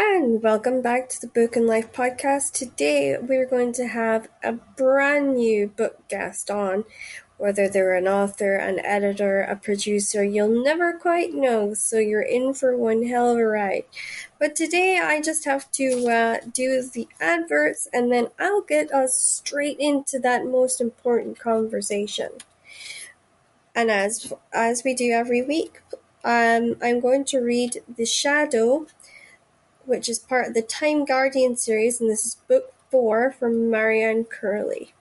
And welcome back to the Book and Life podcast. Today we're going to have a brand new book guest on. Whether they're an author, an editor, a producer, you'll never quite know, so you're in for one hell of a ride. But today I just have to uh, do the adverts and then I'll get us straight into that most important conversation. And as as we do every week, um, I'm going to read The Shadow which is part of the Time Guardian series, and this is book four from Marianne Curley.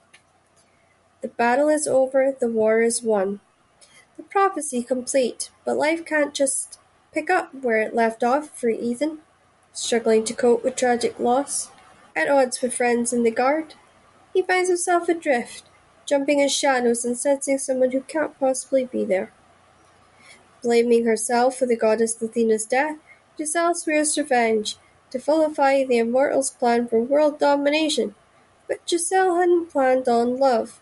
The battle is over, the war is won. The prophecy complete, but life can't just pick up where it left off for Ethan, struggling to cope with tragic loss. At odds with friends in the guard, he finds himself adrift, jumping in shadows and sensing someone who can't possibly be there. Blaming herself for the goddess Athena's death, Giselle swears revenge, to vilify the Immortals' plan for world domination, but Giselle hadn't planned on love,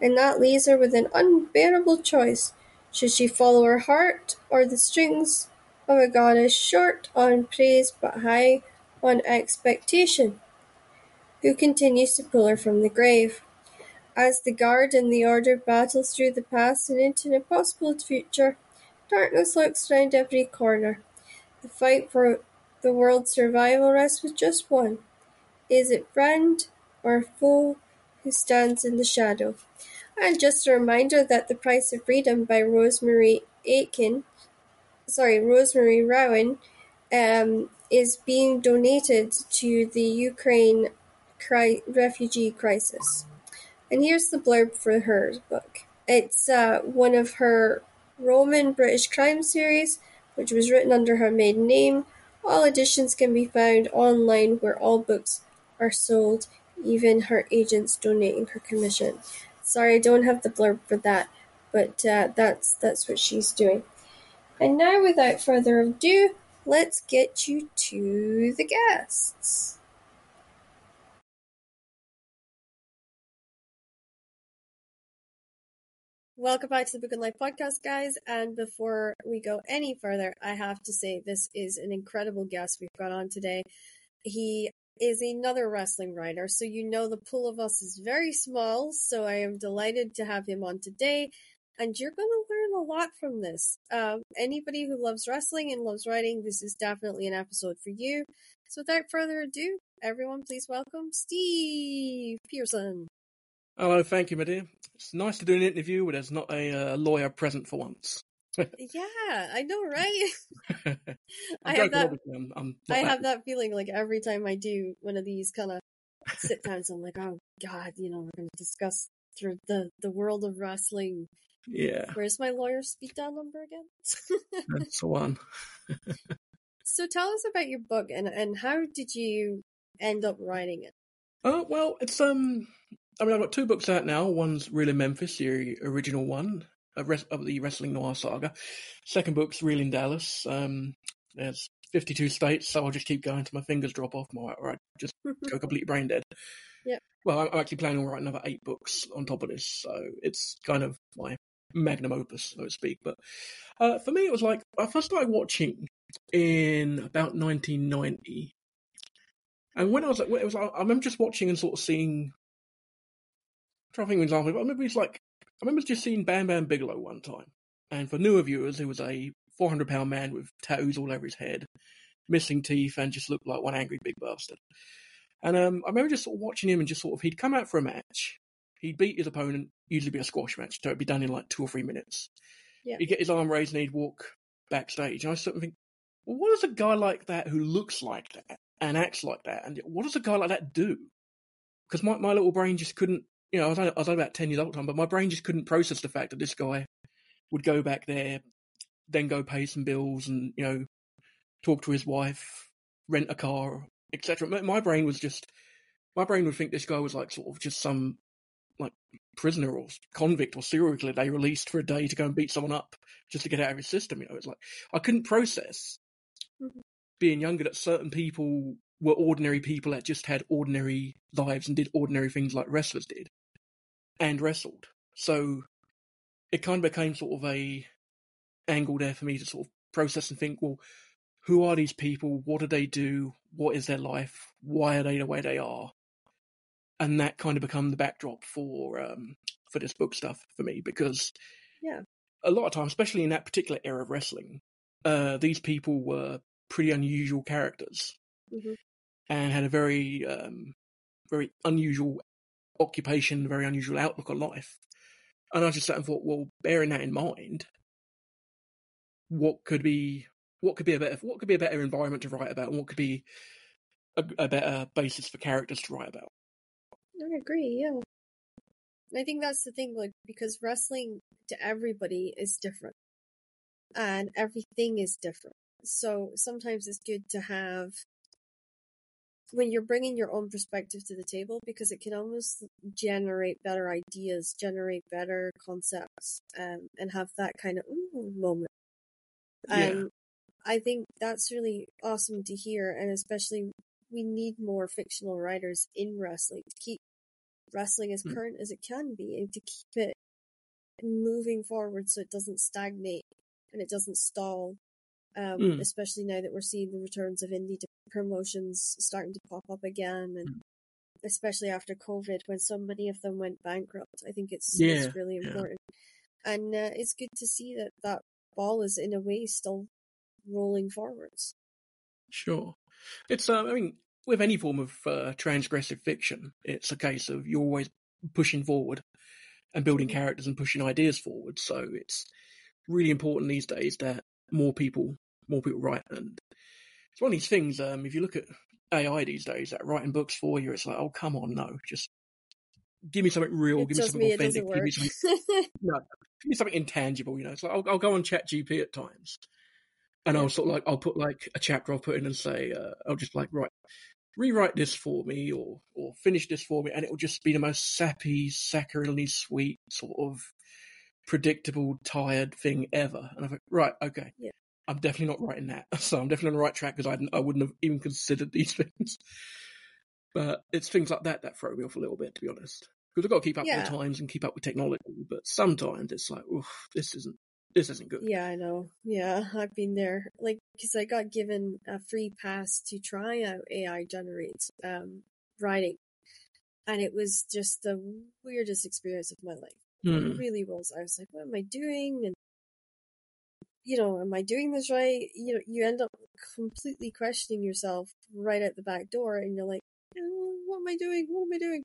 and that leaves her with an unbearable choice. Should she follow her heart, or the strings of a goddess short on praise but high on expectation, who continues to pull her from the grave? As the guard and the order battles through the past and into an impossible future, darkness lurks round every corner. The fight for the world's survival rests with just one: is it friend or foe who stands in the shadow? And just a reminder that The Price of Freedom by Rosemary Aitken, sorry, Rosemary Rowan, um, is being donated to the Ukraine cri- refugee crisis. And here's the blurb for her book. It's uh, one of her Roman British crime series, which was written under her maiden name. All editions can be found online where all books are sold, even her agents donating her commission. Sorry, I don't have the blurb for that, but uh, that's that's what she's doing. And now, without further ado, let's get you to the guests. Welcome back to the Book and Life podcast, guys. And before we go any further, I have to say this is an incredible guest we've got on today. He is another wrestling writer, so you know the pool of us is very small. So I am delighted to have him on today. And you're going to learn a lot from this. Um, anybody who loves wrestling and loves writing, this is definitely an episode for you. So without further ado, everyone, please welcome Steve Pearson. Hello, thank you, my dear. It's nice to do an interview where there's not a uh, lawyer present for once. yeah, I know, right? I have that. I'm, I'm I have that feeling like every time I do one of these kind of sit downs, I'm like, oh god, you know, we're going to discuss through the the world of wrestling. Yeah. Where's my lawyer speak down number again? That's the one. so tell us about your book and and how did you end up writing it? Oh well, it's um I mean, I've got two books out now. One's Real in Memphis, the original one of, res- of the Wrestling Noir saga. Second book's Real in Dallas. Um, there's 52 states, so I'll just keep going until my fingers drop off, my, or I just go completely brain dead. Yeah. Well, I'm actually planning on writing another eight books on top of this, so it's kind of my magnum opus, so to speak. But uh, for me, it was like I first started watching in about 1990. And when I was, it was, I remember just watching and sort of seeing trying to think of an example, but I remember he's like, I remember just seeing Bam Bam Bigelow one time. And for newer viewers, he was a 400 pound man with tattoos all over his head, missing teeth, and just looked like one angry big bastard. And um, I remember just sort of watching him and just sort of, he'd come out for a match, he'd beat his opponent, usually be a squash match, so it'd be done in like two or three minutes. Yeah. He'd get his arm raised and he'd walk backstage. And I sort of think, well, what does a guy like that who looks like that and acts like that, and what does a guy like that do? Because my, my little brain just couldn't you know, I was, only, I was only about 10 years old at the time, but my brain just couldn't process the fact that this guy would go back there, then go pay some bills and, you know, talk to his wife, rent a car, etc. My brain was just, my brain would think this guy was like sort of just some like prisoner or convict or serial killer they released for a day to go and beat someone up just to get out of his system. You know, it's like I couldn't process mm-hmm. being younger that certain people were ordinary people that just had ordinary lives and did ordinary things like wrestlers did and wrestled. So it kind of became sort of a angle there for me to sort of process and think, well, who are these people? What do they do? What is their life? Why are they the way they are? And that kind of become the backdrop for um, for this book stuff for me because yeah, a lot of times, especially in that particular era of wrestling, uh, these people were pretty unusual characters mm-hmm. and had a very um, very unusual occupation, very unusual outlook on life. And I just sat and thought, well, bearing that in mind, what could be what could be a better what could be a better environment to write about, and what could be a, a better basis for characters to write about? I agree. Yeah, I think that's the thing, like because wrestling to everybody is different, and everything is different. So sometimes it's good to have when you're bringing your own perspective to the table because it can almost generate better ideas, generate better concepts, um, and have that kind of ooh moment. Yeah. I think that's really awesome to hear, and especially we need more fictional writers in wrestling to keep wrestling as mm. current as it can be and to keep it moving forward so it doesn't stagnate and it doesn't stall. Um, mm. especially now that we're seeing the returns of indie promotions starting to pop up again, and mm. especially after COVID, when so many of them went bankrupt. I think it's, yeah, it's really important, yeah. and uh, it's good to see that that ball is in a way still rolling forwards. Sure, it's. Uh, I mean, with any form of uh, transgressive fiction, it's a case of you're always pushing forward and building mm-hmm. characters and pushing ideas forward. So it's really important these days that more people more people write. And it's one of these things. Um, if you look at AI these days, that writing books for you, it's like, oh come on, no, just give me something real, it give me something me, authentic, give me something, no, give me something intangible. You know, it's like I'll, I'll go on ChatGPT at times, and yeah. I'll sort of like I'll put like a chapter I'll put in and say uh, I'll just like write rewrite this for me or or finish this for me, and it'll just be the most sappy, saccharinely sweet sort of predictable, tired thing ever. And I'm like, right, okay, yeah. I'm definitely not writing that. So I'm definitely on the right track because I, I wouldn't have even considered these things. But it's things like that that throw me off a little bit, to be honest. Because I've got to keep up yeah. with the times and keep up with technology. But sometimes it's like, oof, this isn't this isn't good. Yeah, I know. Yeah, I've been there. Like, because I got given a free pass to try out AI generate um, writing, and it was just the weirdest experience of my life. Mm. It really was. I was like, what am I doing? And you know, am I doing this right? You know, you end up completely questioning yourself right at the back door, and you're like, oh, what am I doing? What am I doing?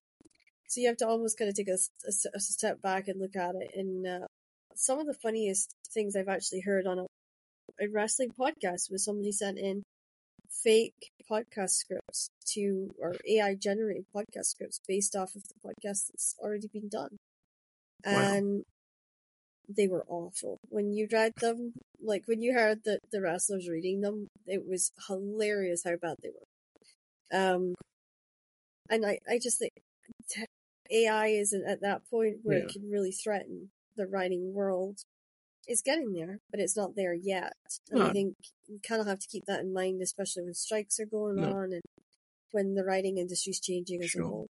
So you have to almost kind of take a, a, a step back and look at it. And uh, some of the funniest things I've actually heard on a, a wrestling podcast was somebody sent in fake podcast scripts to or AI generated podcast scripts based off of the podcast that's already been done. Wow. And they were awful. When you read them, like when you heard the, the wrestlers reading them, it was hilarious how bad they were. Um, and I, I just think AI isn't at that point where yeah. it can really threaten the writing world. It's getting there, but it's not there yet. And no. I think you kind of have to keep that in mind, especially when strikes are going no. on and when the writing industry's changing as sure. a whole.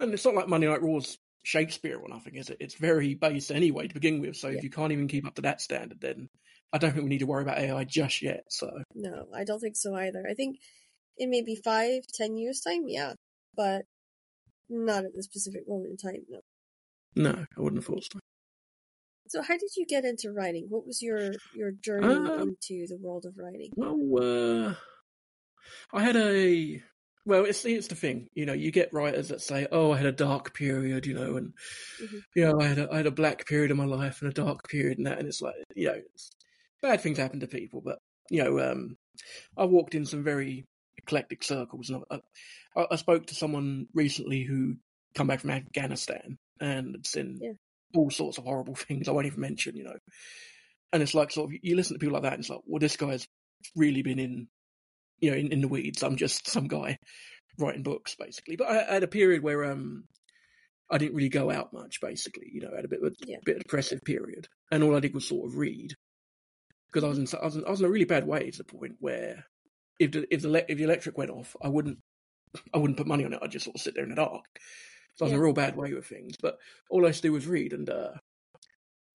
And it's not like Monday Night Raw's Shakespeare or nothing, is it? It's very base anyway to begin with. So yeah. if you can't even keep up to that standard, then I don't think we need to worry about AI just yet. So no, I don't think so either. I think in maybe five, ten years time, yeah, but not at the specific moment in time. No. No, I wouldn't have thought so. So, how did you get into writing? What was your your journey um, into the world of writing? Well, uh, I had a well, it's it's the thing, you know. You get writers that say, "Oh, I had a dark period," you know, and mm-hmm. you know, I had a I had a black period in my life and a dark period and that, and it's like, you know, bad things happen to people, but you know, um, I walked in some very eclectic circles, and I, I, I, spoke to someone recently who come back from Afghanistan and had seen yeah. all sorts of horrible things I won't even mention, you know. And it's like sort of you listen to people like that, and it's like, well, this guy's really been in you know, in, in the weeds. I'm just some guy writing books, basically. But I, I, had a period where um, I didn't really go out much, basically. You know, I had a bit of a yeah. bit of depressive period, and all I did was sort of read because I was in I was in, I was in a really bad way to the point where if the if the if the electric went off, I wouldn't I wouldn't put money on it. I'd just sort of sit there in the dark. So I was yeah. in a real bad way with things. But all I used to do was read, and uh,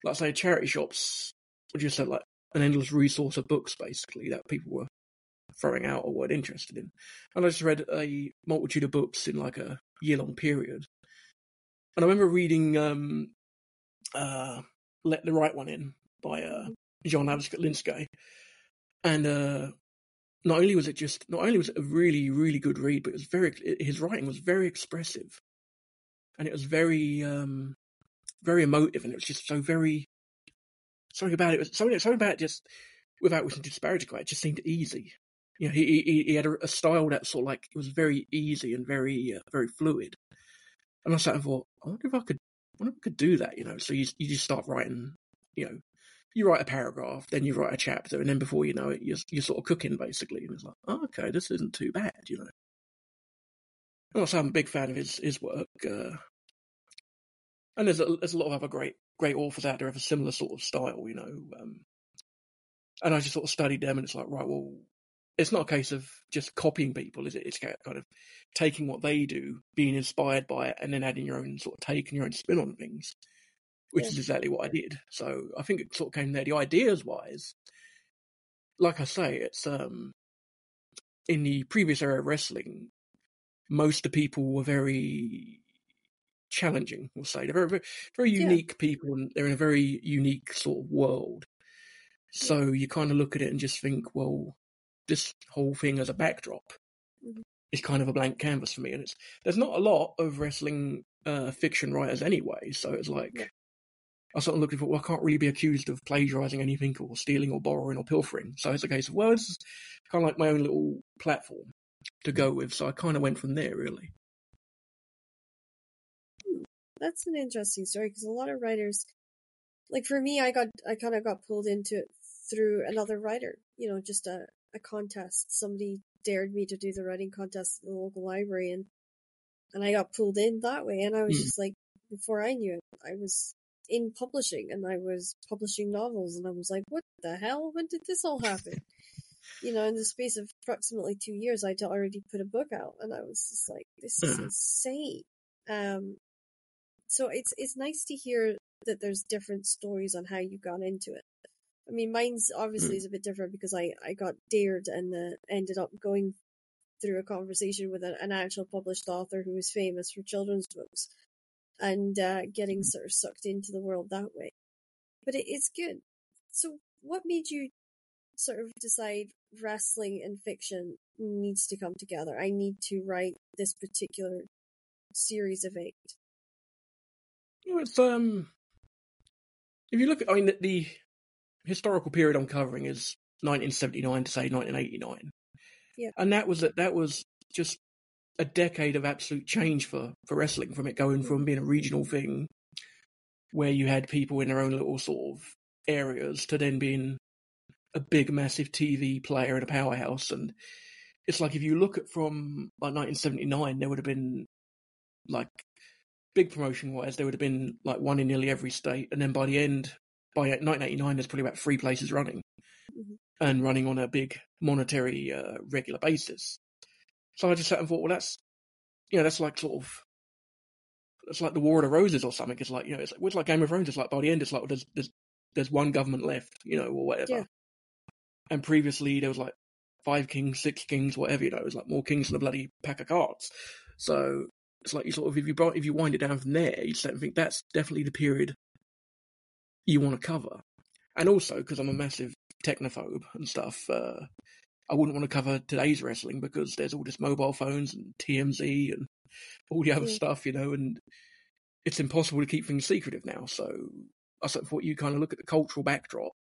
like I say, charity shops would just have like an endless resource of books basically that people were throwing out or weren't interested in. And I just read a multitude of books in like a year long period. And I remember reading um, uh, Let the Right One In by uh, John Lindqvist. And uh, not only was it just, not only was it a really, really good read, but it was very, his writing was very expressive. And it was very, um, very emotive and it was just so very, something about it was, something, something about it just, without wishing to disparage it, it just seemed easy. You know, he, he, he had a, a style that sort of like, it was very easy and very, uh, very fluid. And I sat and thought, I wonder if I could, I wonder if I could do that, you know. So you, you just start writing, you know, you write a paragraph, then you write a chapter, and then before you know it, you're, you're sort of cooking basically. And it's like, oh, okay, this isn't too bad, you know. Also, I'm a big fan of his his work, uh, and there's a, there's a lot of other great great authors out there of a similar sort of style, you know. Um, and I just sort of studied them, and it's like, right, well, it's not a case of just copying people, is it? It's kind of taking what they do, being inspired by it, and then adding your own sort of take and your own spin on things which yeah. is exactly what I did. So I think it sort of came there. The ideas wise, like I say, it's um in the previous era of wrestling, most of the people were very challenging. We'll say they're very very, very unique yeah. people, and they're in a very unique sort of world. So yeah. you kind of look at it and just think, well, this whole thing as a backdrop mm-hmm. is kind of a blank canvas for me. And it's there's not a lot of wrestling uh, fiction writers anyway, so it's like I sort of looking for, well, I can't really be accused of plagiarizing anything or stealing or borrowing or pilfering. So it's a case of, well, this is kind of like my own little platform to go with. So I kind of went from there, really. Hmm, that's an interesting story because a lot of writers, like for me, I got, I kind of got pulled into it through another writer, you know, just a, a contest. Somebody dared me to do the writing contest at the local library and, and I got pulled in that way. And I was mm. just like, before I knew it, I was in publishing and I was publishing novels and I was like, what the hell? When did this all happen? you know, in the space of approximately two years, I'd already put a book out and I was just like, this is insane. Um, so it's, it's nice to hear that there's different stories on how you got into it. I mean, mine's obviously mm. is a bit different because I, I got dared and uh, ended up going through a conversation with an, an actual published author who was famous for children's books and uh, getting sort of sucked into the world that way. But it is good. So, what made you sort of decide wrestling and fiction needs to come together? I need to write this particular series of eight. You know, it's um, if you look at, I mean, the, the historical period I'm covering is 1979 to say 1989. Yeah, and that was that. That was just a decade of absolute change for, for wrestling from it going from being a regional thing where you had people in their own little sort of areas to then being a big massive TV player and a powerhouse. And it's like if you look at from like 1979 there would have been like big promotion wise there would have been like one in nearly every state. And then by the end by 1989 there's probably about three places running mm-hmm. and running on a big monetary uh, regular basis so I just sat and thought, well, that's, you know, that's like sort of, it's like the War of the Roses or something. It's like, you know, it's, like, it's like Game of Thrones. It's like by the end, it's like, well, there's, there's, there's one government left, you know, or whatever. Yeah. And previously there was like five kings, six kings, whatever, you know, it was like more kings than a bloody pack of cards. So it's like you sort of, if you, if you wind it down from there, you start to think that's definitely the period you want to cover. And also, because I'm a massive technophobe and stuff, uh, I wouldn't want to cover today's wrestling because there's all this mobile phones and TMZ and all the other yeah. stuff, you know, and it's impossible to keep things secretive now. So I sort of thought you kind of look at the cultural backdrop.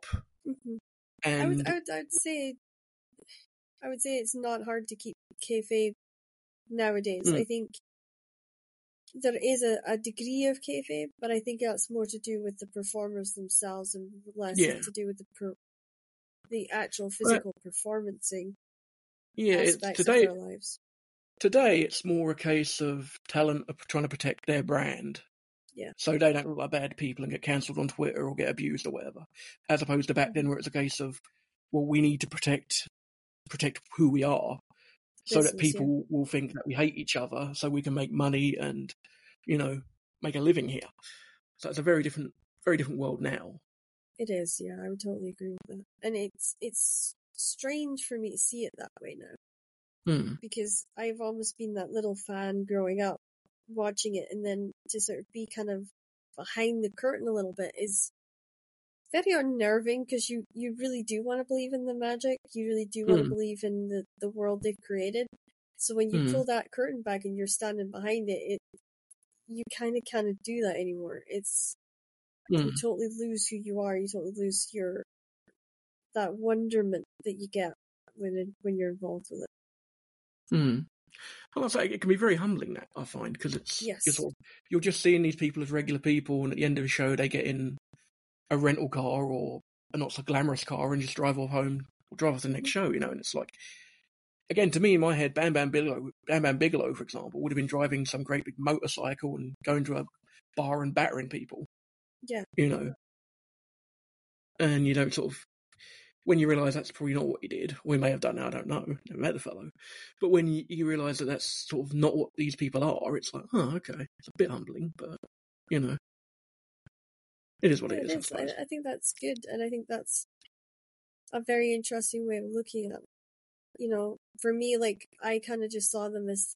Mm-hmm. And I would, I would, I would say, I would say it's not hard to keep kayfabe nowadays. Mm. I think there is a, a degree of kayfabe, but I think that's more to do with the performers themselves and less yeah. to do with the per, the actual physical well, performancing yeah, aspects today, of their lives. Today, it's more a case of talent trying to protect their brand. Yeah. So they don't look like bad people and get cancelled on Twitter or get abused or whatever. As opposed to back mm-hmm. then where it's a case of, well, we need to protect protect who we are so that people yeah. will think that we hate each other so we can make money and, you know, make a living here. So it's a very different very different world now. It is, yeah, I would totally agree with that. And it's it's strange for me to see it that way now. Hmm. Because I've almost been that little fan growing up, watching it, and then to sort of be kind of behind the curtain a little bit is very unnerving because you, you really do want to believe in the magic. You really do want to Hmm. believe in the, the world they've created. So when you Hmm. pull that curtain back and you're standing behind it, it you kind of can't do that anymore. It's Hmm. you totally lose who you are. You totally lose your that wonderment that you get when it, when you're involved with it. Hmm. Well, it can be very humbling. That I find because it's Yes. you're sort of you're just seeing these people as regular people, and at the end of the show, they get in a rental car or a not so glamorous car and just drive off home or drive off to the next show. You know, and it's like again to me in my head, Bam Bam Bigelow, Bam Bam Bigelow, for example, would have been driving some great big motorcycle and going to a bar and battering people. Yeah. You know, and you don't sort of when you realise that's probably not what he did, or he may have done. Now, I don't know. Never met the fellow, but when you, you realise that that's sort of not what these people are, it's like, oh, okay, it's a bit humbling, but you know, it is what Yeah, it is. it I is. I, I think that's good, and I think that's a very interesting way of looking at. it. You know, for me, like I kind of just saw them as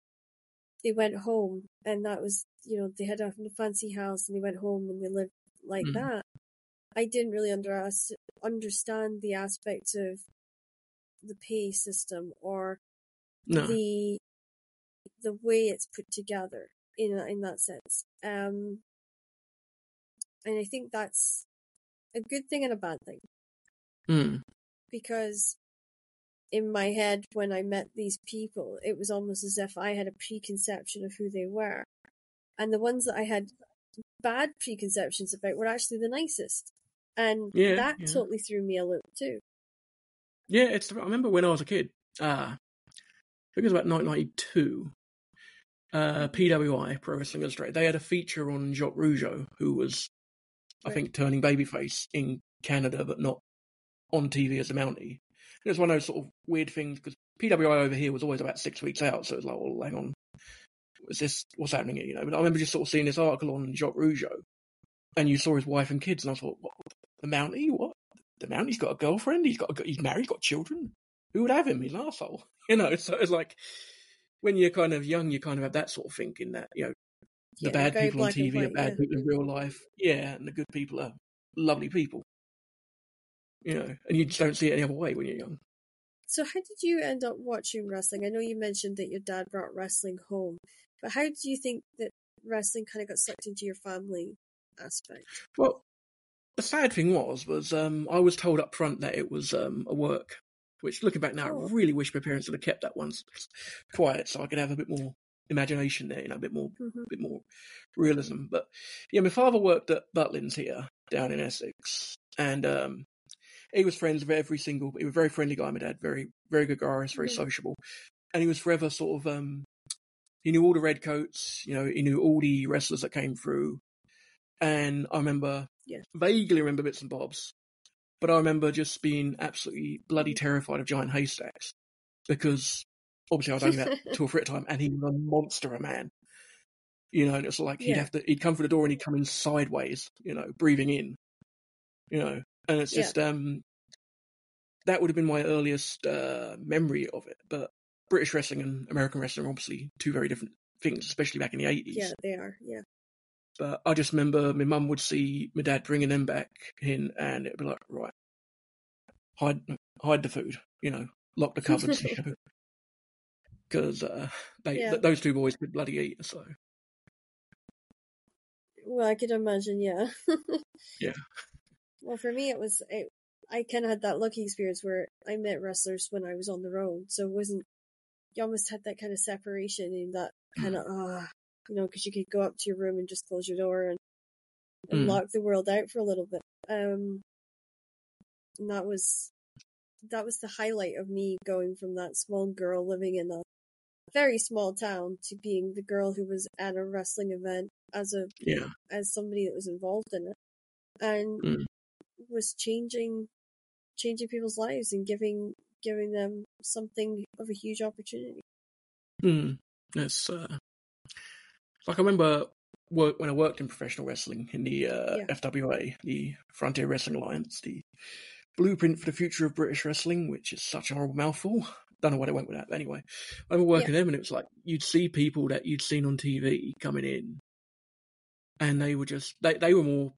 they went home, and that was, you know, they had a fancy house, and they went home, and they lived like Mhm. that. I didn't really under, understand the aspect of the pay system or No, the the way it's put together in in that sense. Um, and I think that's a good thing and a bad thing mm, because in my head when I met these people, it was almost as if I had a preconception of who they were, and the ones that I had bad preconceptions about were actually the nicest, and Yeah, that yeah. totally threw me a loop too. yeah, it's. I remember when I was a kid. Uh, I think it was about 1992. Uh, PWI Pro Wrestling Illustrated. They had a feature on Jacques Rougeau, who was, I think, turning babyface in Canada, but not on TV as a Mountie. And was one of those sort of weird things because PWI over here was always about six weeks out, so it was like, well, hang on, is this what's happening here? You know, but I remember just sort of seeing this article on Jacques Rougeau, and you saw his wife and kids, and I thought, what, the Mountie? What? The Mountie's got a girlfriend? He's got, a, he's married, got children. Who would have him? He's an asshole. You know, so it's like when you're kind of young, you kind of have that sort of thinking that you know the Yeah, bad people on TV are bad yeah. people in real life, yeah, and the good people are lovely people. You know, and you just don't see it any other way when you're young. So how did you end up watching wrestling? I know you mentioned that your dad brought wrestling home, but how do you think that wrestling kind of got sucked into your family aspect? Well, the sad thing was, was um, I was told up front that it was um, a work. Which, looking back now, Oh. I really wish my parents would have kept that one quiet, so I could have a bit more imagination there, you know, a bit more, Mhm. a bit more realism. But yeah, my father worked at Butlins here down in Essex, and um, he was friends with every single. He was a very friendly guy. My dad, very, very good guy, very Yeah. sociable, and he was forever sort of. Um, he knew all the redcoats, you know, he knew all the wrestlers that came through, and I remember Yeah. vaguely remember bits and bobs, but I remember just being absolutely bloody terrified of giant haystacks because obviously I was only about two or three at a time, and he was a monster of a man. You know, and it's like he'd Yeah. have to he'd come through the door and he'd come in sideways, you know, breathing in. You know, and it's Yeah. just um that would have been my earliest uh, memory of it. But British wrestling and American wrestling are obviously two very different things, especially back in the eighties. Yeah, they are. Yeah. But I just remember my mum would see my dad bringing them back in, and it'd be like, right, hide, hide the food, you know, lock the cupboards, you know, because uh, they Yeah. th- those two boys could bloody eat. So Well, I could imagine. Yeah. Yeah. Well, for me, it was it, I kind of had that lucky experience where I met wrestlers when I was on the road, so it wasn't. You almost had that kind of separation and that kind of ah, you know, because you could go up to your room and just close your door and, and Mm. lock the world out for a little bit. Um, and that was that was the highlight of me going from that small girl living in a very small town to being the girl who was at a wrestling event as a yeah, as somebody that was involved in it and Mm. was changing changing people's lives and giving giving them something of a huge opportunity. mm. it's uh, like I remember work when I worked in professional wrestling in the uh, Yeah. FWA, the Frontier Wrestling Alliance, the blueprint for the future of British wrestling, which is such a horrible mouthful. Don't know why they went with that. But anyway, I remember working them, and it was like you'd see people that you'd seen on TV coming in, and they were just they they were more.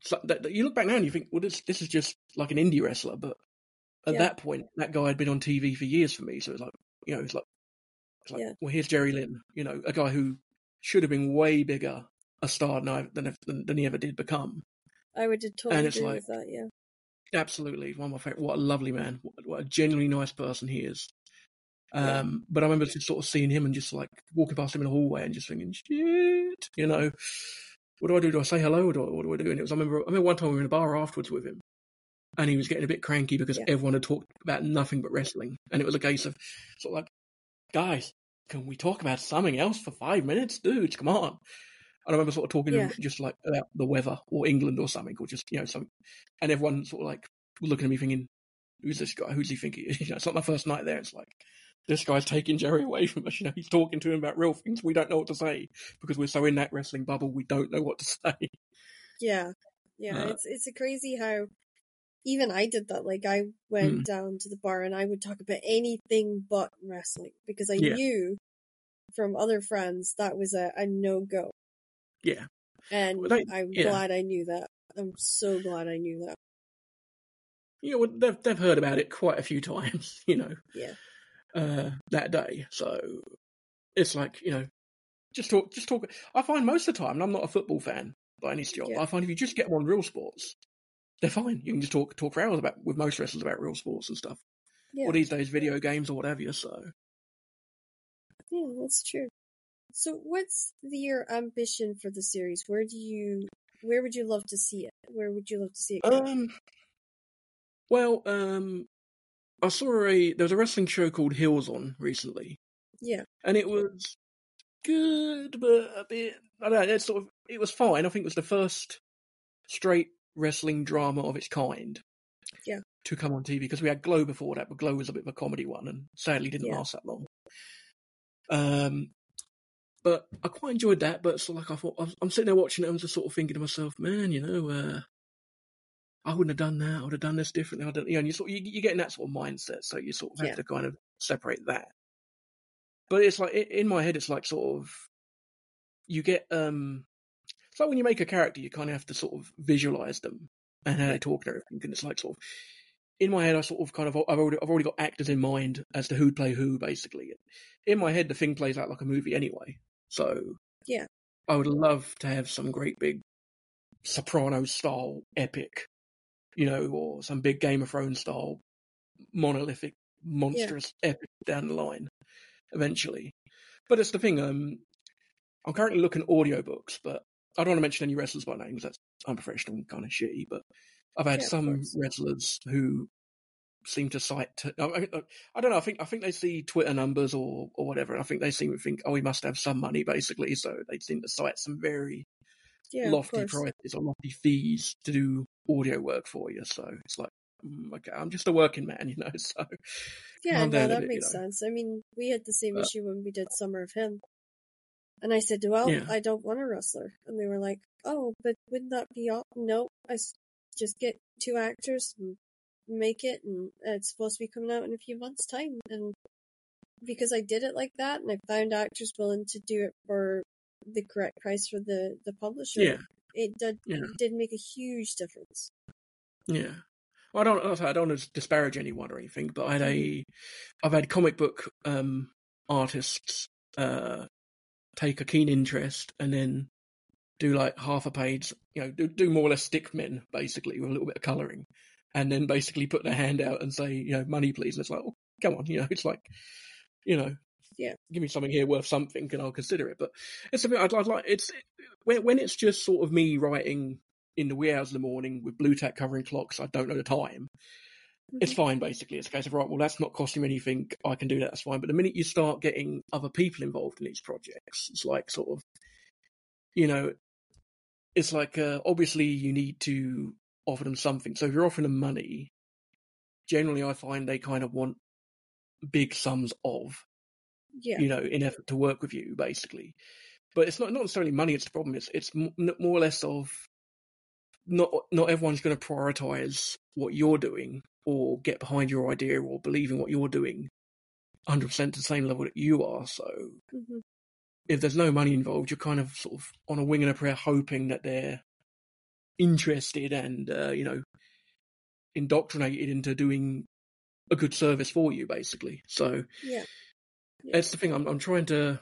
so- that- that- You look back now and you think, well, this this is just like an indie wrestler, but at Yeah. that point, that guy had been on TV for years for me, so it's like you know, it's like it's like Yeah. well, here's Jerry Lynn, you know, a guy who should have been way bigger a star than than, than than he ever did become. I would totally And it's agree like- with that. Yeah. Absolutely, one of my favorite. What a lovely man! What, what a genuinely nice person he is. Yeah. Um, but I remember just sort of seeing him and just like walking past him in the hallway and just thinking, shit, you know, what do I do? Do I say hello or do I, what do I do? And it was, I remember, I remember one time we were in a bar afterwards with him and he was getting a bit cranky because Yeah. everyone had talked about nothing but wrestling. And it was a case of sort of like, guys, can we talk about something else for five minutes? Dudes, come on. And I remember sort of talking to Yeah. him just like about the weather or England or something or just, you know, something. And everyone sort of like looking at me thinking, who's this guy? Who's he think he is? You know, it's not my first night there. It's like, this guy's taking Jerry away from us. You know, he's talking to him about real things. We don't know what to say because we're so in that wrestling bubble. We don't know what to say. Yeah. Yeah. Uh, it's it's a crazy how even I did that. Like I went Mm. down to the bar and I would talk about anything but wrestling because I Yeah. knew from other friends that was a, a no go. Yeah. And Well, they- I'm yeah. glad I knew that. I'm so glad I knew that. Yeah, know, they've, they've heard about it quite a few times, you know, Yeah. uh, that day. So it's like, you know, just talk, just talk. I find most of the time, and I'm not a football fan by any stretch, Yeah. I find if you just get them on real sports, they're fine. You can just talk, talk for hours about, with most wrestlers about real sports and stuff. Yeah. Or these days, video games or whatever. So Yeah, that's true. So what's the, your ambition for the series? Where do you where would you love to see it? Where would you love to see it go? Um. Well, um, I saw a there was a wrestling show called Heels on recently, yeah. and it was good, but a bit. I don't know. It's sort of it was fine. I think it was the first straight wrestling drama of its kind. Yeah. To come on TV because we had Glow before that, but Glow was a bit of a comedy one, and sadly didn't Yeah. last that long. Um. But I quite enjoyed that. But so like I thought, I'm- I'm sitting there watching it. And I'm just sort of thinking to myself, man, you know, uh, I wouldn't have done that. I would have done this differently. I don't, you know, and you sort you, you get in that sort of mindset, so you sort of have Yeah. to kind of separate that. But it's like in my head, it's like sort of you get um, it's like when you make a character, you kind of have to sort of visualize them and how they talk and everything. And it's like sort of in my head, I sort of kind of I've already I've already got actors in mind as to who'd play who, basically. In my head, the thing plays out like a movie anyway. So Yeah. I would love to have some great big Soprano style epic, you know, or some big Game of Thrones style monolithic, monstrous epic down the line eventually. But it's the thing, um, I'm currently looking at audiobooks, but I don't want to mention any wrestlers by name because that's unprofessional and kind of shitty. But I've had Yeah, some wrestlers who seem to cite. T- I, I, I don't know. I think I think they see Twitter numbers or or whatever. And I think they seem to think, oh, he must have some money, basically. So they seem to cite some very Yeah, lofty prices or lofty fees to do audio work for you. So it's like, mm, okay, I'm just a working man, you know. So Yeah, no, that bit, you makes know. sense. I mean, we had the same But- issue when we did Summer of Him. And I said, well, Yeah. I don't want a wrestler. And they were like, oh, but wouldn't that be all? No, I s- just get two actors and make it. And it's supposed to be coming out in a few months' time. And because I did it like that and I found actors willing to do it for the correct price for the, the publisher, yeah, it did, Yeah. did make a huge difference. yeah. Well, I don't. I don't want to disparage anyone or anything, but I had a, I've had comic book um, artists uh, take a keen interest and then do like half a page, you know, do, do more or less stick men basically with a little bit of colouring, and then basically put their hand out and say, you know, money please. And it's like, oh, come on, you know, it's like, you know, Yeah. give me something here worth something, and I'll consider it. But it's a bit. I'd, I'd like it's when when it's just sort of me writing in the wee hours of the morning with Blu Tack covering clocks. I don't know the time. It's fine, basically. It's a case of right. Well, that's not costing me anything. I can do that. That's fine. But the minute you start getting other people involved in these projects, it's like sort of, you know, it's like uh, obviously you need to offer them something. So if you're offering them money, generally I find they kind of want big sums of Yeah. you know, in effort to work with you, basically. but it's not not necessarily money. It's the problem. It's it's more or less of not not everyone's going to prioritize what you're doing or get behind your idea or believe in what you're doing 100% to the same level that you are. So hmm if there's no money involved, you're kind of sort of on a wing and a prayer, hoping that they're interested and uh, you know indoctrinated into doing a good service for you, basically. So Yeah. that's the thing. I'm I'm trying to.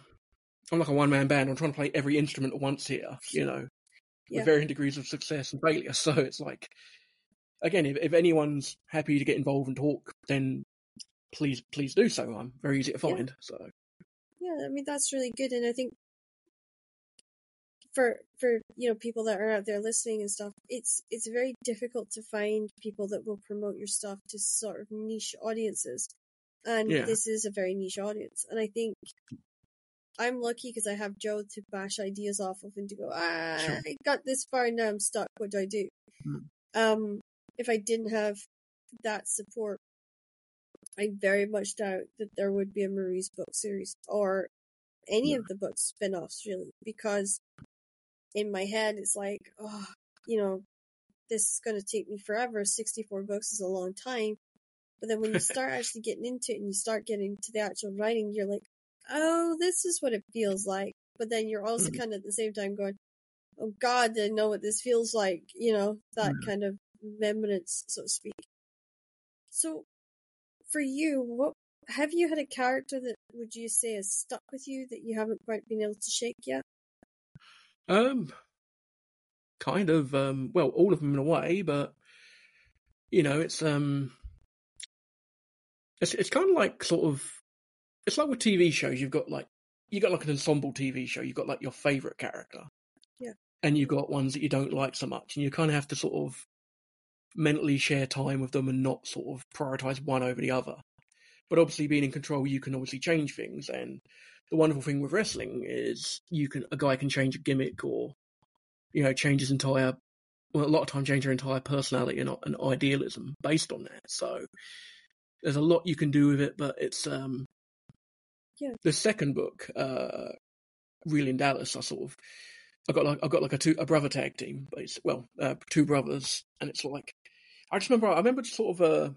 I'm like a one man band. I'm trying to play every instrument at once here. You know, Yeah. with varying degrees of success and failure. So it's like, again, if if anyone's happy to get involved and talk, then please please do so. I'm very easy to Yeah. find. So Yeah, I mean that's really good, and I think for for you know people that are out there listening and stuff, it's it's very difficult to find people that will promote your stuff to sort of niche audiences, and Yeah. this is a very niche audience, and I think I'm lucky because I have Joe to bash ideas off of and to go, ah, Sure. I got this far and now I'm stuck. What do I do? Mm. Um, if I didn't have that support, I very much doubt that there would be a Marie's book series or any Yeah. of the book spin-offs really because in my head it's like oh you know this is going to take me forever 64 books is a long time but then when you start actually getting into it and you start getting to the actual writing you're like oh this is what it feels like but then you're also Mhm. kind of at the same time going oh god i know what this feels like you know that Yeah. kind of remembrance so to speak so for you what have you had a character that would you say has stuck with you that you haven't quite been able to shake yet um, kind of um, well, all of them in a way, but you know, it's um, it's it's kind of like sort of it's like with TV shows. You've got like you got like an ensemble TV show. You've got like your favorite character, Yeah. and you've got ones that you don't like so much, and you kind of have to sort of mentally share time with them and not sort of prioritize one over the other. But obviously, being in control, you can obviously change things. And the wonderful thing with wrestling is you can a guy can change a gimmick or you know change his entire well a lot of time change their entire personality and, and idealism based on that. So there's a lot you can do with it, but it's um Yeah. the second book, uh, Real in Dallas. I sort of I got like I got like a two a brother tag team, basi- well uh, two brothers, and it's like I just remember I remember just sort of a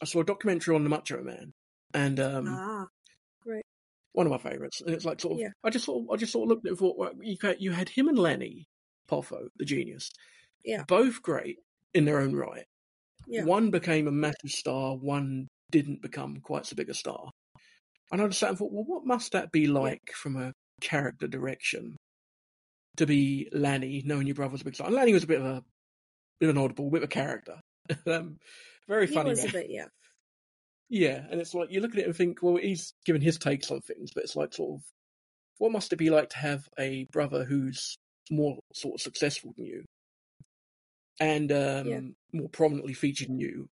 I saw a documentary on the Macho Man, and um, ah right one of my favourites, and it's like sort of Yeah. I just sort of I just sort of looked at it and thought well, you you had him and Lanny Poffo, the genius, Yeah. both great in their own right. yeah One became a massive star, one didn't become quite so big a star. And I just sat and thought, well, what must that be like from a character direction to be Lanny, knowing your brother's a big star? And Lanny was a bit of a bit of an oddball, bit of a character. um, very funny was a bit yeah Yeah, and it's like you look at it and think, well, he's given his takes on things, but it's like sort of, what must it be like to have a brother who's more sort of successful than you, and um, Yeah. more prominently featured than you,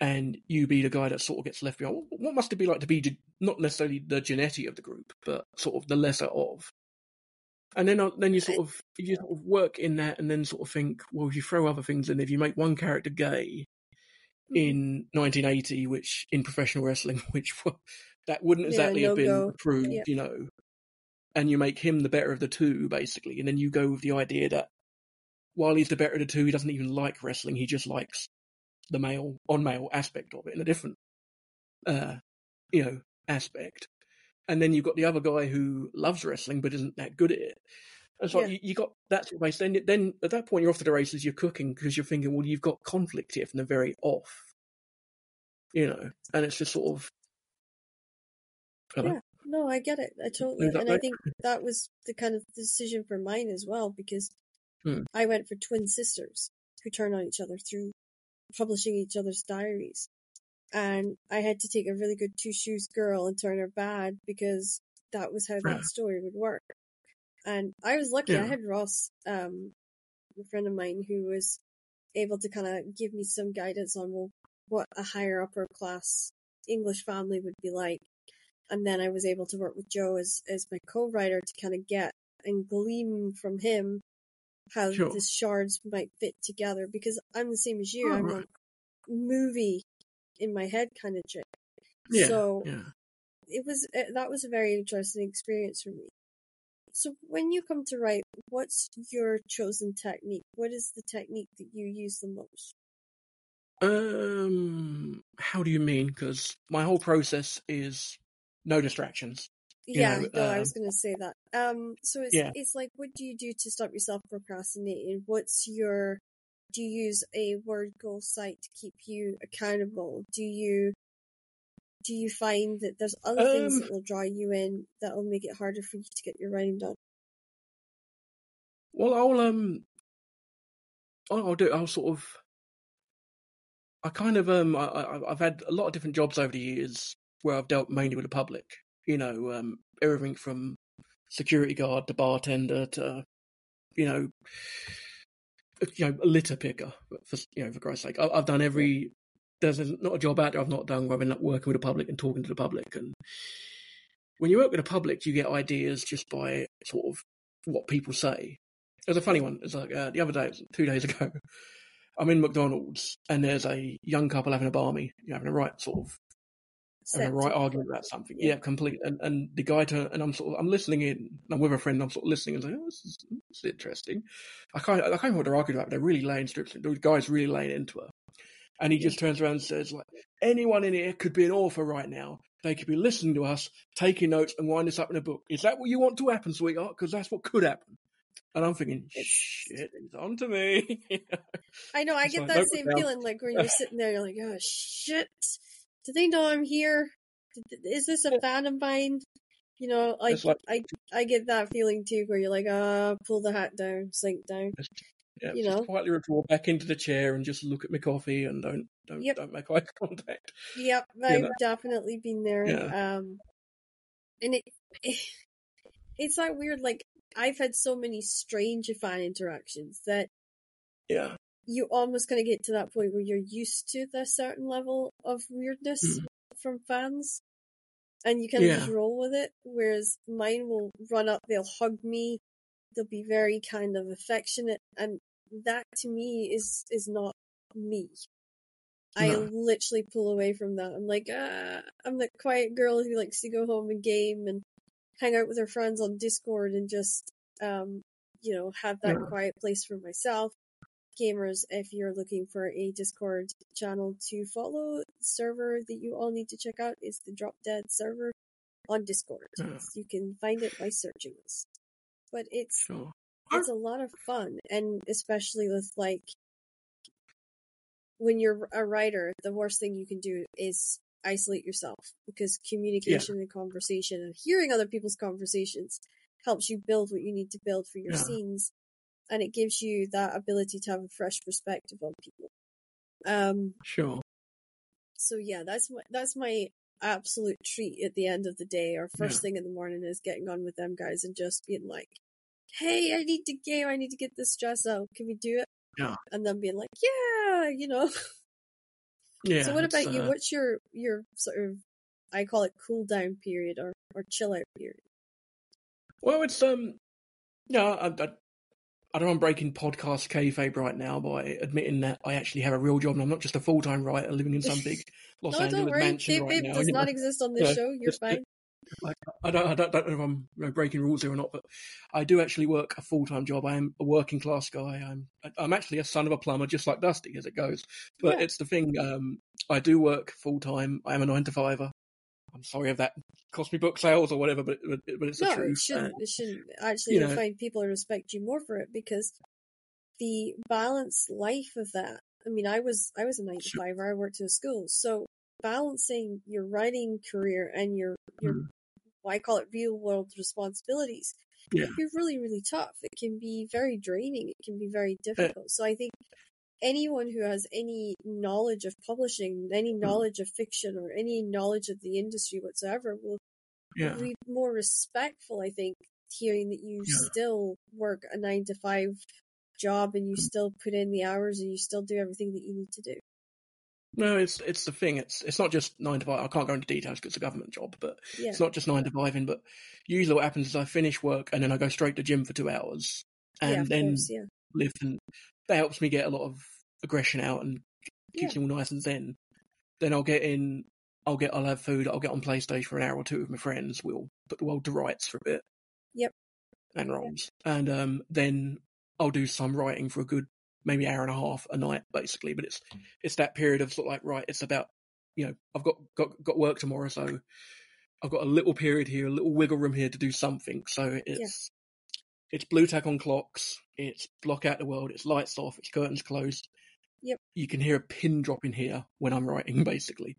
and you be the guy that sort of gets left behind? What, must it be like to be not necessarily the Genetti of the group, but sort of the lesser of? And then, uh, then you sort of you sort of work in that, and then sort of think, well, if you throw other things in, if you make one character gay, Mhm. in 1980, which in professional wrestling, which that wouldn't Yeah, exactly have been no-go. approved, Yeah. you know. And you make him the better of the two, basically, and then you go with the idea that while he's the better of the two, he doesn't even like wrestling. He just likes the male on male aspect of it in a different, uh, you know, aspect. And then you've got the other guy who loves wrestling but isn't that good at it. And so Yeah. you, you got that sort of base. Then, then at that point, you're off to the races. You're cooking because you're thinking, well, you've got conflict here from the very off, you know. And it's just sort of? Yeah. No, I get it. I totally, and I think that was the kind of decision for mine as well because Hmm. I went for twin sisters who turn on each other through publishing each other's diaries, and I had to take a really good two shoes girl and turn her bad because that was how Yeah. that story would work. And I was lucky. I had Ross, um, a friend of mine, who was able to kind of give me some guidance on well, what a higher upper class English family would be like and then I was able to work with Joe as as my co-writer to kind of get and glean from him how Sure. the shards might fit together because I'm the same as you. Oh, I'm right. a movie in my head kind of chick. Yeah. So yeah. it was eh, that was a very interesting experience for me. So when you come to write, what's your chosen technique? What is the technique that you use the most? Um, how do you mean? Because my whole process is no distractions. Yeah, know, no, I um, was gonna say that. Um, so it's yeah. it's like, what do you do to stop yourself procrastinating? What's your, do you use a word goal site to keep you accountable? Do you do you find that there's other things Um, that will draw you in that will make it harder for you to get your writing done? well, I'll um, I'll, I'll do. I'll sort of. I kind of um, I, I, I've had a lot of different jobs over the years where I've dealt mainly with the public. You know, um, everything from security guard to bartender to, you know, you know, a litter picker. For you know, for Christ's sake, I, I've done every. There's not a job out there I've not done where I've been working with the public and talking to the public. And when you work with the public, you get ideas just by sort of what people say. There's a funny one. It's like uh, the other day, two days ago. I'm in McDonald's and there's a young couple having a barmy, you know, having a right sort of a right argument about something. Yeah. Complete. And and the guy turn and I'm sort of I'm listening in. I'm with a friend. I'm sort of listening and saying, oh, this is, this is interesting. I can't I can't remember what they're arguing about. But they're really laying strips. The guy's really laying into her. And he just turns around and says, like, anyone in here could be an author right now. They could be listening to us, taking notes, and wind this up in a book. Is that what you want to happen, sweetheart? Because that's what could happen. And I'm thinking, shit, it's on to me. I know, I It's get like, that same feeling like when you're sitting there, you're like, oh shit, do they know I'm here? Is this a fan of mine? You know, like, like- I, I get that feeling too, where you're like, ah, pull the hat down, sink down. yeah, you just know. quietly withdraw back into the chair and just look at my coffee and don't don't Yep. don't make eye contact. Yep, You I've know. definitely been there. Yeah. Um, and it, it's that weird, like, I've had so many strange fan interactions that Yeah, you almost kind of get to that point where you're used to the certain level of weirdness Mm. from fans, and you kind of Yeah. just roll with it. Whereas mine will run up, they'll hug me, they'll be very kind of affectionate, and that to me is is not me. I literally pull away from that. I'm like, ah, I'm the quiet girl who likes to go home and game and hang out with her friends on Discord and just, um, you know, have that Yeah. quiet place for myself. Gamers, if you're looking for a Discord channel to follow, the server that you all need to check out is the Drop Dead server on Discord. Hmm. Yeah. You can find it by searching this. But it's sure. it's a lot of fun and especially with like when you're a writer the worst thing you can do is isolate yourself because communication and conversation and hearing other people's conversations helps you build what you need to build for your Yeah. scenes and it gives you that ability to have a fresh perspective on people um Sure. so yeah that's my that's my absolute treat at the end of the day or first Yeah. thing in the morning is getting on with them guys and just being like hey i need to game i need to get this stress out can we do it Yeah. and then being like yeah you know Yeah. so what about you uh, what's your your sort of i call it cool down period or or chill out period Well, it's um, yeah, I, I, I don't know. I'm breaking podcast kayfabe right now by admitting that I actually have a real job and I'm not just a full time writer living in some big Los no Angeles mansion right now. does not know. exist on this Yeah, show you're fine Like, I don't, I don't, don't know if I'm you know, breaking rules here or not, but I do actually work a full time job. I am a working class guy. I'm, I'm actually a son of a plumber, just like Dusty, as it goes. But Yeah. it's the thing. Um, I do work full time. I am a nine to fiver. I'm sorry if that cost me book sales or whatever, but but, but it's the no, truth. it shouldn't. Uh, It shouldn't. Actually, you know. find people who respect you more for it because the balanced life of that. I mean, I was I was a nine to Sure. fiver. I worked in a school, so balancing your writing career and your your Mm. well, I call it real world responsibilities Yeah. can be really really tough. It can be very draining. It can be very difficult. So I think anyone who has any knowledge of publishing, any Mm. knowledge of fiction, or any knowledge of the industry whatsoever will yeah. be more respectful, I think, hearing that you Yeah. still work a nine to five job and you still put in the hours and you still do everything that you need to do. No, it's it's the thing. It's it's not just nine to five. I can't go into details because it's a government job, but Yeah. it's not just nine to five. In but usually what happens is I finish work and then I go straight to gym for two hours, and yeah, then course, yeah. lift, and that helps me get a lot of aggression out and keeps Yeah. me all nice and zen. Then I'll get in. I'll get. I'll have food. I'll get on PlayStation for an hour or two with my friends. We'll put the world to rights for a bit. Yep. and ROMs, and um, then I'll do some writing for a good maybe hour and a half a night, basically. But it's it's that period of sort of like right, it's about you know I've got got got work tomorrow, so I've got a little period here, a little wiggle room here to do something. So it's it's Blu Tack on clocks, it's block out the world, it's lights off, it's curtains closed. Yep. You can hear a pin drop in here when I'm writing, basically,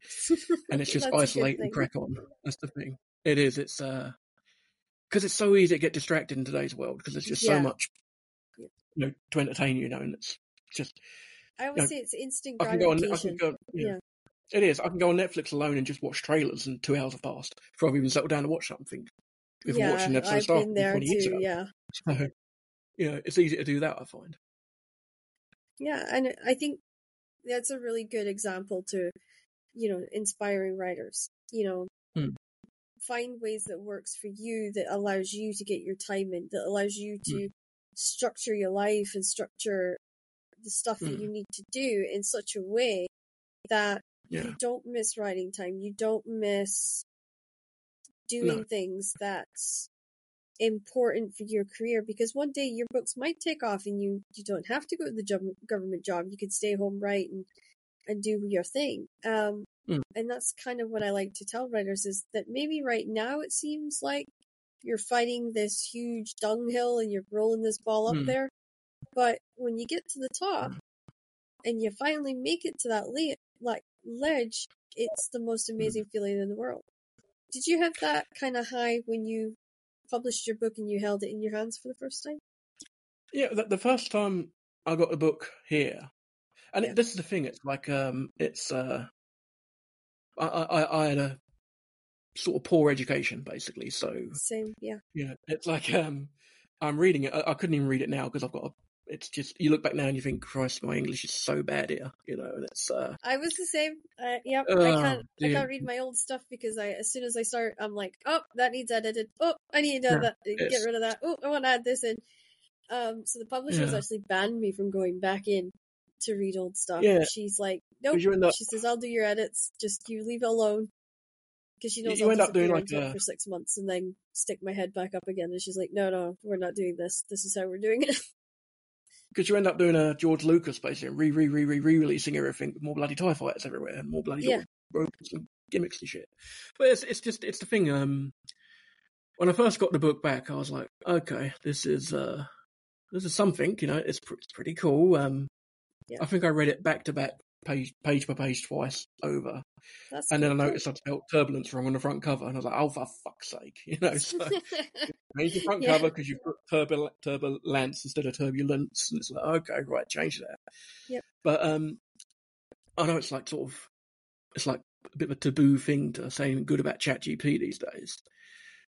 and it's just That's a good isolate and crack on. That's the thing. It is. It's uh, because it's so easy to get distracted in today's world because there's just Yeah. so much, you know, to entertain you. You know, and it's just I always No, say it's instant I can go on. I gratification. can go. Yeah. Yeah. It is. I can go on Netflix alone and just watch trailers, and two hours have passed before I've even settled down to watch something. If I'm watching an yeah, episode I've been there too. Yeah, So, you know, it's easy to do that. I find. yeah, and I think that's a really good example to, you know, inspiring writers. You know, Hmm. find ways that works for you that allows you to get your time in, that allows you to structure your life and structure the stuff that Hmm. you need to do in such a way that Yeah. you don't miss writing time. You don't miss doing No. things that's important for your career because one day your books might take off and you, you don't have to go to the job, government job. You can stay home, write and, and do your thing. Um, Mm. and that's kind of what I like to tell writers is that maybe right now it seems like you're fighting this huge dunghill and you're rolling this ball up Mm. there. But when you get to the top and you finally make it to that le- like ledge, it's the most amazing feeling in the world. Did you have that kind of high when you published your book and you held it in your hands for the first time? Yeah, the, the first time I got the book here, and Yeah. it, this is the thing. It's like um, it's uh, I, I I had a sort of poor education basically, so Same, yeah. you know, it's like um, I'm reading it. I, I couldn't even read it now because I've got. A, it's just you look back now and you think, Christ, my English is so bad here, you know, and it's uh, I was the same. Uh, yep, I Oh, can't. I can't read my old stuff because I, as soon as I start, I'm like, oh, that needs edited. Oh, I need to Yeah, that, get rid of that. Oh, I want to add this in. Um, so the publisher's Yeah. actually banned me from going back in to read old stuff. Yeah. She's like, nope. up She says, I'll do your edits. Just you leave it alone. Because she knows You I'll end up doing like a- for six months and then stick my head back up again. And she's like, no, no, we're not doing this. This is how we're doing it. Because you end up doing a George Lucas basically, and re re re re re releasing everything with more bloody Tie fighters everywhere and more bloody Yeah. robots and gimmicks and shit. But it's it's just it's the thing. Um, when I first got the book back, I was like, okay, this is uh, this is something. You know, it's, pr- it's pretty cool. Um, Yeah. I think I read it back to back, page page per page twice over, That's and then I noticed I spelled turbulence wrong on the front cover, and I was like, oh for fuck's sake, you know. So change the front Yeah. cover because you've put turbul- turbulence instead of turbulence, and it's like okay, right, change that. Yep. But um, I know it's like sort of, it's like a bit of a taboo thing to say anything good about ChatGPT these days,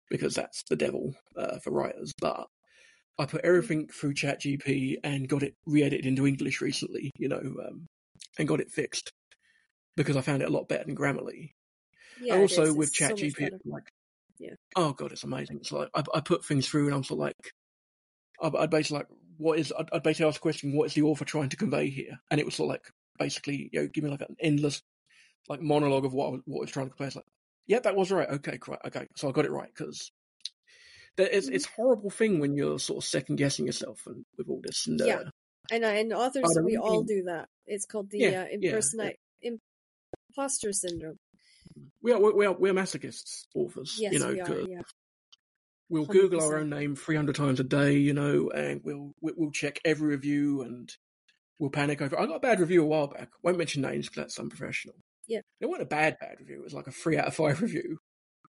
because that's the devil uh, for writers. But I put everything through ChatGPT and got it re-edited into English recently, you know, um, and got it fixed because I found it a lot better than Grammarly. yeah, and also with It's so ChatGPT, like, Yeah. oh god, it's amazing. It's like I, I put things through, and I'm sort of like, I- I'd basically like, what is? I'd, I'd basically ask the question, what is the author trying to convey here? And it was sort of like, basically, you know, give me like an endless, like monologue of what I was, what I was trying to convey. It's like, yeah, that was right. Okay, right. Okay, so I got it right because. It's Mm-hmm. it's a horrible thing when you're sort of second guessing yourself and with all this and uh, Yeah. And, and authors, we all do that. It's called the Yeah, uh, yeah, impersonate imposter syndrome. we are we are we're masochists authors Yes, you know we are. Yeah, we'll Google our own name 300 times a day, you know, and we'll we- we'll check every review and we'll panic over. I got a bad review a while back. Won't mention names because that's unprofessional. Yeah. it wasn't a bad bad review. It was like a three out of five review,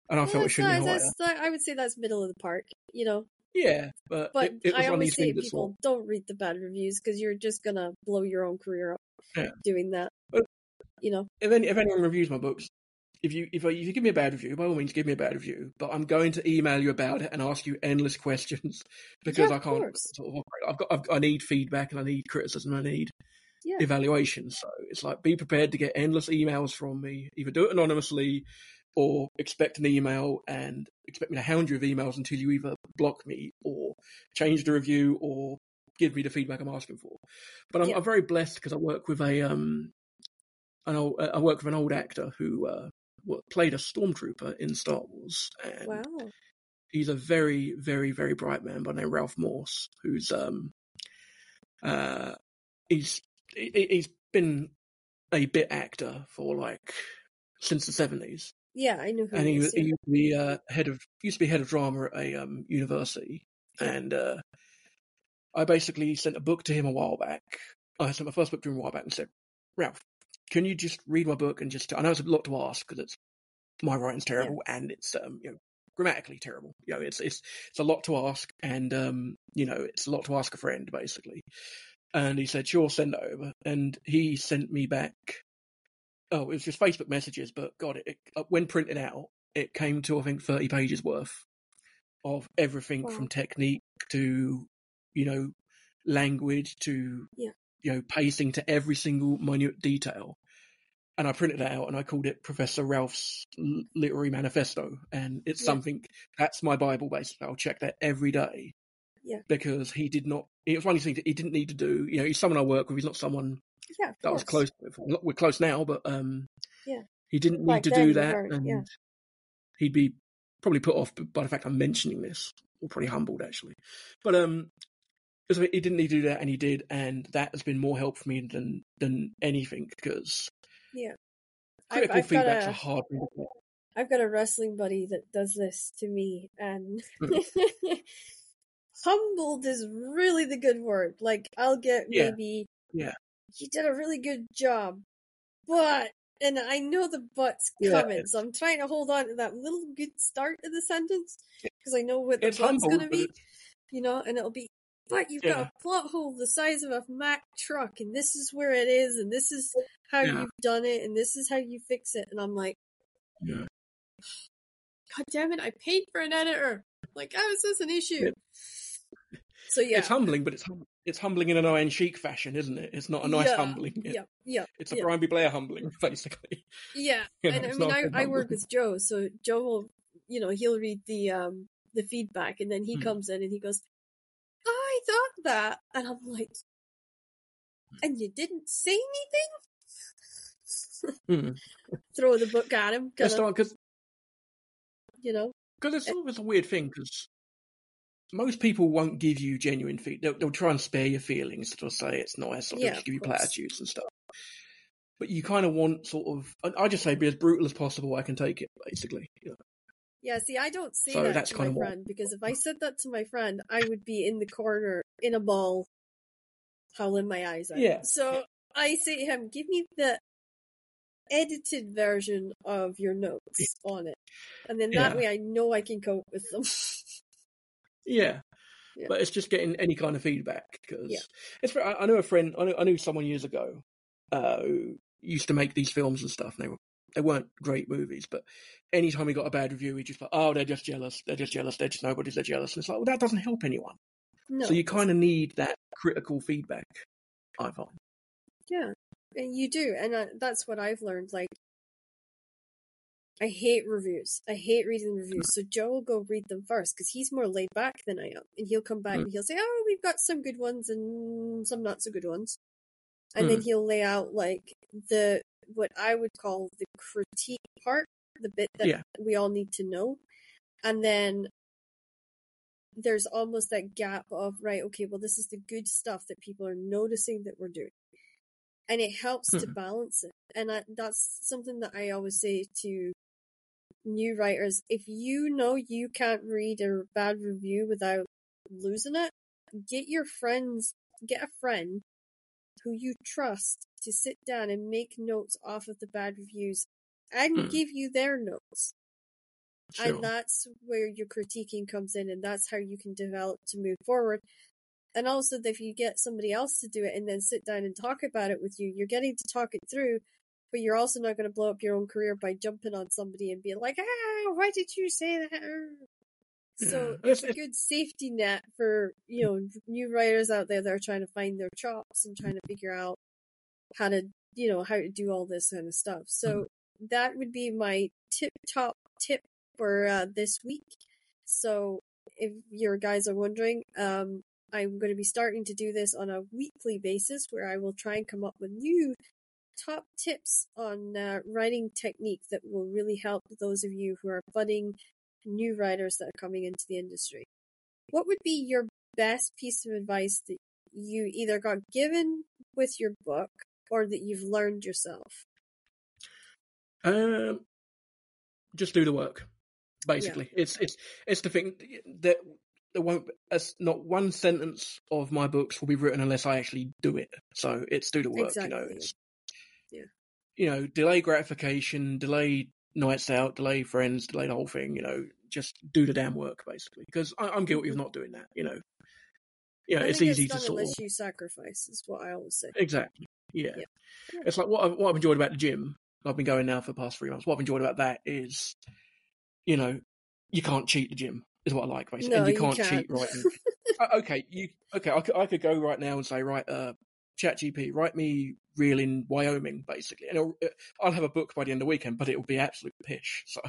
and I Well, felt it should not- be higher. I would say that's middle of the park. You know, Yeah, but, but it, it was I always say to things that's people, don't read the bad reviews because you're just gonna blow your own career up Yeah. doing that. But- you know, if any, if anyone reviews my books. If you if, I- if you give me a bad review, by all means give me a bad review. But I'm going to email you about it and ask you endless questions because Yeah, I can't sort of operate. I've got I've, I need feedback and I need criticism. I need Yeah. evaluation. So it's like be prepared to get endless emails from me. Either do it anonymously or expect an email and expect me to hound you with emails until you either block me or change the review or give me the feedback I'm asking for. But I'm, Yeah. I'm very blessed because I work with a um an old I work with an old actor who uh played a stormtrooper in Star Wars and wow, he's a very, very, very bright man by the name of Ralph Morse, who's um, uh, he's he's been a bit actor for like since the seventies. Yeah, I knew. who and he, is. he used to be uh, head of used to be head of drama at a um, university, and uh, I basically sent a book to him a while back. I sent my first book to him a while back and said, Ralph, can you just read my book and just? I know it's a lot to ask because it's my writing's terrible and it's um, you know grammatically terrible. You know, it's it's it's a lot to ask, and um, you know, it's a lot to ask a friend basically. And he said, sure, send it over. And he sent me back. Oh, it was just Facebook messages, but God, it, it uh, when printed out, it came to I think thirty pages worth of everything Wow. from technique to you know language to Yeah. you know pacing to every single minute detail. And I printed it out and I called it Professor Ralph's Literary Manifesto. And it's Yeah. something that's my Bible basically. I'll check that every day. Yeah. Because he did not, it was one of these things that he didn't need to do. You know, he's someone I work with. He's not someone Yeah, that I was close. We're close now, but um, Yeah. he didn't need to do that. and yeah. he'd be probably put off by the fact I'm mentioning this, or pretty humbled actually. But um, so he didn't need to do that, and he did, and that has been more help for me than than anything because Yeah. I've, critical I've feedback's a a hard. I've got a wrestling buddy that does this to me, and humbled is really the good word. Like I'll get Yeah. maybe, Yeah. You did a really good job, but, and I know the but's Yeah, coming, so I'm trying to hold on to that little good start of the sentence because I know what the It's but's gonna be, you know, and it'll be. But you've Yeah. got a plot hole the size of a Mack truck, and this is where it is, and this is how Yeah. you've done it, and this is how you fix it. And I'm like, Yeah. God damn it, I paid for an editor. Like, how is this an issue? So yeah. It's humbling, but it's hum- it's humbling in an Iron Sheik fashion, isn't it? It's not a nice yeah, humbling. It- Yeah, yeah, It's a yeah. Brian B. Blair humbling, basically. yeah. You know, and I mean, I, I work with Joe, so Joe will, you know, he'll read the um the feedback, and then he Hmm. comes in and he goes, "I thought that," and I'm like, "And you didn't say anything?" Hmm. Throw the book at him, It's kind of, not because you know. because it's always a weird thing because most people won't give you genuine feedback. They'll, they'll try and spare your feelings. They'll say it's nice, or they'll Yeah, just give you platitudes and stuff. But you kind of want sort of. I just say be as brutal as possible. I can take it, basically. You know? Yeah, see, I don't say So that to my friend because if I said that to my friend, I would be in the corner in a ball, howling my eyes out. Yeah. So I say to him, "Give me the edited version of your notes on it, and then that Yeah. way I know I can cope with them." Yeah. Yeah. But it's just getting any kind of feedback because Yeah. it's. I I know a friend. I knew, I knew someone years ago uh, who used to make these films and stuff. And they were they weren't great movies, but anytime he got a bad review, he just like, oh, they're just jealous. They're just jealous. They're just nobody's. They're jealous. And it's like, well, that doesn't help anyone. no, so you kind of need that critical feedback. I find. yeah, and you do, and uh, that's what I've learned. Like, I hate reviews. I hate reading reviews. So Joe will go read them first because he's more laid back than I am, and he'll come back Mm. and he'll say, "Oh, we've got some good ones and some not so good ones," and then he'll lay out like the what I would call the critique part, the bit that Yeah. we all need to know, and then there's almost that gap of right, okay, well, this is the good stuff that people are noticing that we're doing, and it helps to Mhm. balance it. And I, that's something that I always say to new writers: if you know you can't read a bad review without losing it, get your friends, get a friend who you trust to sit down and make notes off of the bad reviews and Hmm. give you their notes. Sure. And that's where your critiquing comes in, and that's how you can develop to move forward. And also, if you get somebody else to do it and then sit down and talk about it with you, you're getting to talk it through, but you're also not going to blow up your own career by jumping on somebody and being like, ah, why did you say that? So Yeah. it's a good safety net for, you know, new writers out there that are trying to find their chops and trying to figure out how to, you know, how to do all this kind of stuff. So that would be my tip top tip for uh, this week. So if your guys are wondering, um, I'm going to be starting to do this on a weekly basis where I will try and come up with new top tips on uh, writing technique that will really help those of you who are budding new writers that are coming into the industry. What would be your best piece of advice that you either got given with your book or that you've learned yourself? Um, just do the work. Basically, yeah. it's it's it's the thing that there won't as not one sentence of my books will be written unless I actually do it. So it's do the work. Exactly. You know, it's yeah. You know, delay gratification, delay nights out, delay friends, delay the whole thing. You know, just do the damn work basically. Because I, am guilty of mm-hmm. not doing that. You know, you know, it's easy it's to sort unless of, you sacrifice. Is what I always say. Exactly. Yeah. yeah. yeah. It's like what I've, what I've enjoyed about the gym. I've been going now for the past three months. What I've enjoyed about that is, you know, you can't cheat the gym. Is what I like basically, no, and you can't, you can't. cheat right. Uh, okay, you okay? I could, I could go right now and say right, uh, ChatGPT, write me real in Wyoming, basically, and I'll have a book by the end of the weekend, but it will be absolute pish. So,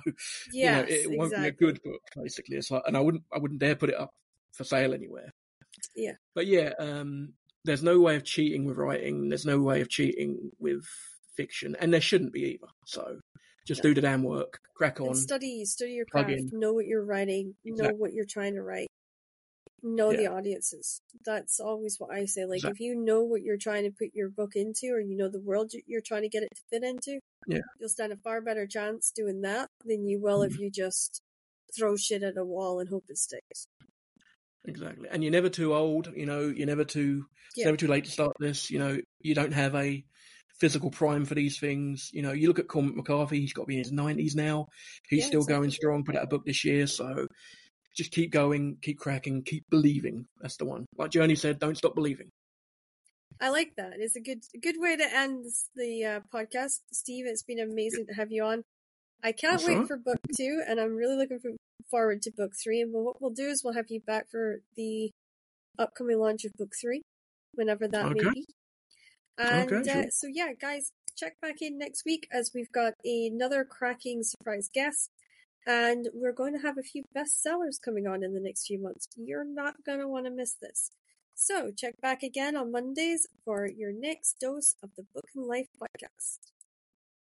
yes, you know, it, won't exactly. be a good book. Basically, it's like, and I wouldn't, I wouldn't dare put it up for sale anywhere. Yeah, but yeah, um, there's no way of cheating with writing. There's no way of cheating with fiction, and there shouldn't be either. So, just do the damn work, crack on, and study, study your craft, know what you're writing, exactly. know what you're trying to write, know yeah. the audiences. That's always what I say. Like, if you know what you're trying to put your book into, or you know the world you're trying to get it to fit into, yeah, you'll stand a far better chance doing that than you will mm. if you just throw shit at a wall and hope it sticks. Exactly, and you're never too old. You know, you're never too. Yeah. never too late to start this. You know, you don't have a physical prime for these things. You know, you look at Cormac McCarthy, he's got to be in his 90s now. He's yeah, still exactly. going strong, put out a book this year. So just keep going, keep cracking, keep believing. That's the one. Like Journey said, don't stop believing. I like that. It's a good good way to end the uh, podcast. Steve, it's been amazing to have you on. I can't That's wait right. for book two, and I'm really looking forward to book three. And what we'll do is we'll have you back for the upcoming launch of book three, whenever that okay. may be. And okay, uh, so, yeah, guys, check back in next week as we've got another cracking surprise guest. And we're going to have a few bestsellers coming on in the next few months. You're not going to want to miss this. So check back again on Mondays for your next dose of the Book and Life podcast.